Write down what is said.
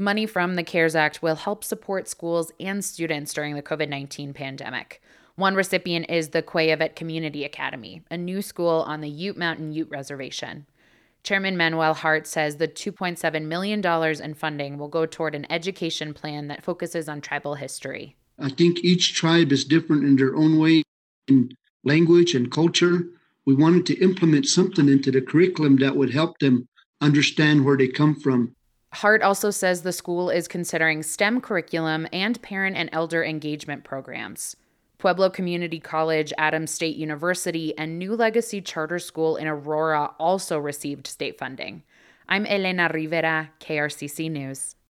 Money from the CARES Act will help support schools and students during the COVID 19 pandemic. One recipient is the Kwiyagat Community Academy, a new school on the Ute Mountain Ute Reservation. Chairman Manuel Heart says the $2.7 million in funding will go toward an education plan that focuses on tribal history. I think each tribe is different in their own way in language and culture. We wanted to implement something into the curriculum that would help them understand where they come from. Heart also says the school is considering STEM curriculum and parent and elder engagement programs. Pueblo Community College, Adams State University, and New Legacy Charter School in Aurora also received state funding. I'm Elena Rivera, KRCC News.